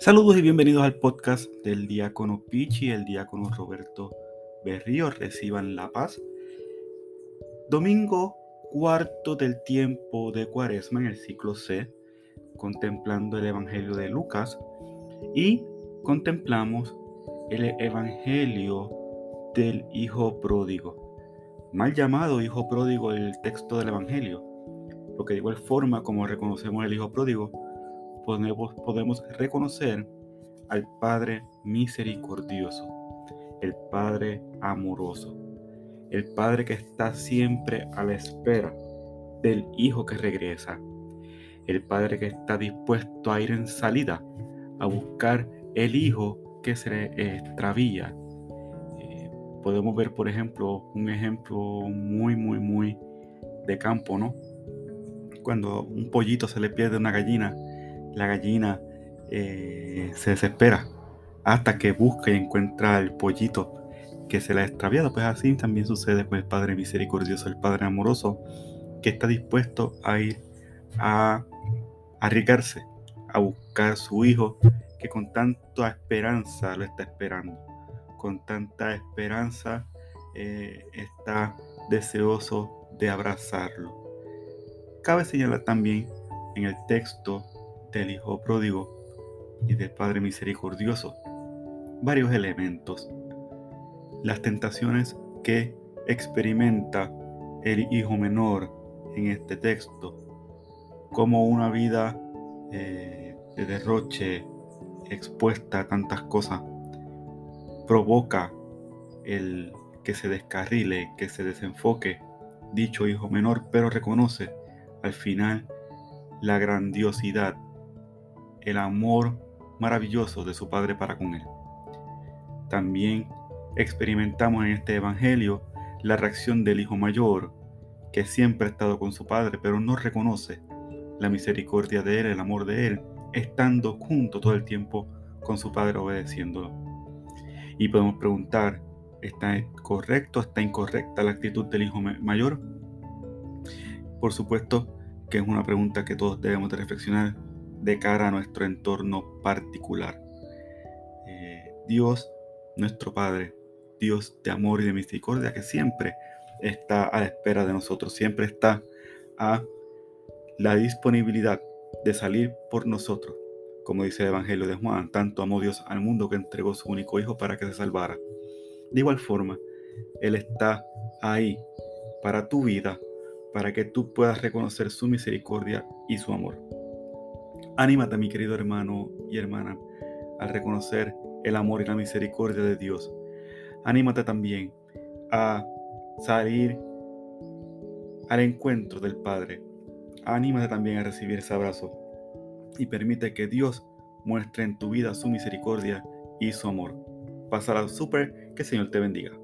Saludos y bienvenidos al podcast del diácono Pichi y el diácono Roberto Berrío. Reciban la paz. Domingo cuarto del tiempo de Cuaresma en el ciclo C, contemplando el Evangelio de Lucas y contemplamos el Evangelio del Hijo Pródigo. Mal llamado Hijo Pródigo el texto del Evangelio, porque de igual forma como reconocemos el Hijo Pródigo, podemos, podemos reconocer al Padre misericordioso, el Padre amoroso, el Padre que está siempre a la espera del Hijo que regresa, el Padre que está dispuesto a ir en salida a buscar el Hijo que se extravía. Eh, podemos ver, por ejemplo, un ejemplo muy, muy, muy de campo, ¿no? Cuando un pollito se le pierde una gallina, la gallina eh, se desespera hasta que busca y encuentra el pollito que se le ha extraviado. Pues así también sucede con el Padre misericordioso, el Padre amoroso, que está dispuesto a ir a arriesgarse, a buscar su hijo que con tanta esperanza lo está esperando, con tanta esperanza eh, está deseoso de abrazarlo. Cabe señalar también en el texto del Hijo pródigo y del Padre misericordioso. Varios elementos. Las tentaciones que experimenta el Hijo menor en este texto, como una vida eh, de derroche expuesta a tantas cosas, provoca el que se descarrile, que se desenfoque dicho hijo menor, pero reconoce al final la grandiosidad el amor maravilloso de su Padre para con él. También experimentamos en este Evangelio la reacción del Hijo Mayor, que siempre ha estado con su Padre, pero no reconoce la misericordia de Él, el amor de Él, estando junto todo el tiempo con su Padre obedeciéndolo. Y podemos preguntar, ¿está correcto, está incorrecta la actitud del Hijo Mayor? Por supuesto que es una pregunta que todos debemos de reflexionar de cara a nuestro entorno particular. Eh, Dios, nuestro Padre, Dios de amor y de misericordia, que siempre está a la espera de nosotros, siempre está a la disponibilidad de salir por nosotros. Como dice el Evangelio de Juan, tanto amó Dios al mundo que entregó su único Hijo para que se salvara. De igual forma, Él está ahí para tu vida, para que tú puedas reconocer su misericordia y su amor. Anímate, mi querido hermano y hermana, al reconocer el amor y la misericordia de Dios. Anímate también a salir al encuentro del Padre. Anímate también a recibir ese abrazo y permite que Dios muestre en tu vida su misericordia y su amor. Pásala súper, que el Señor te bendiga.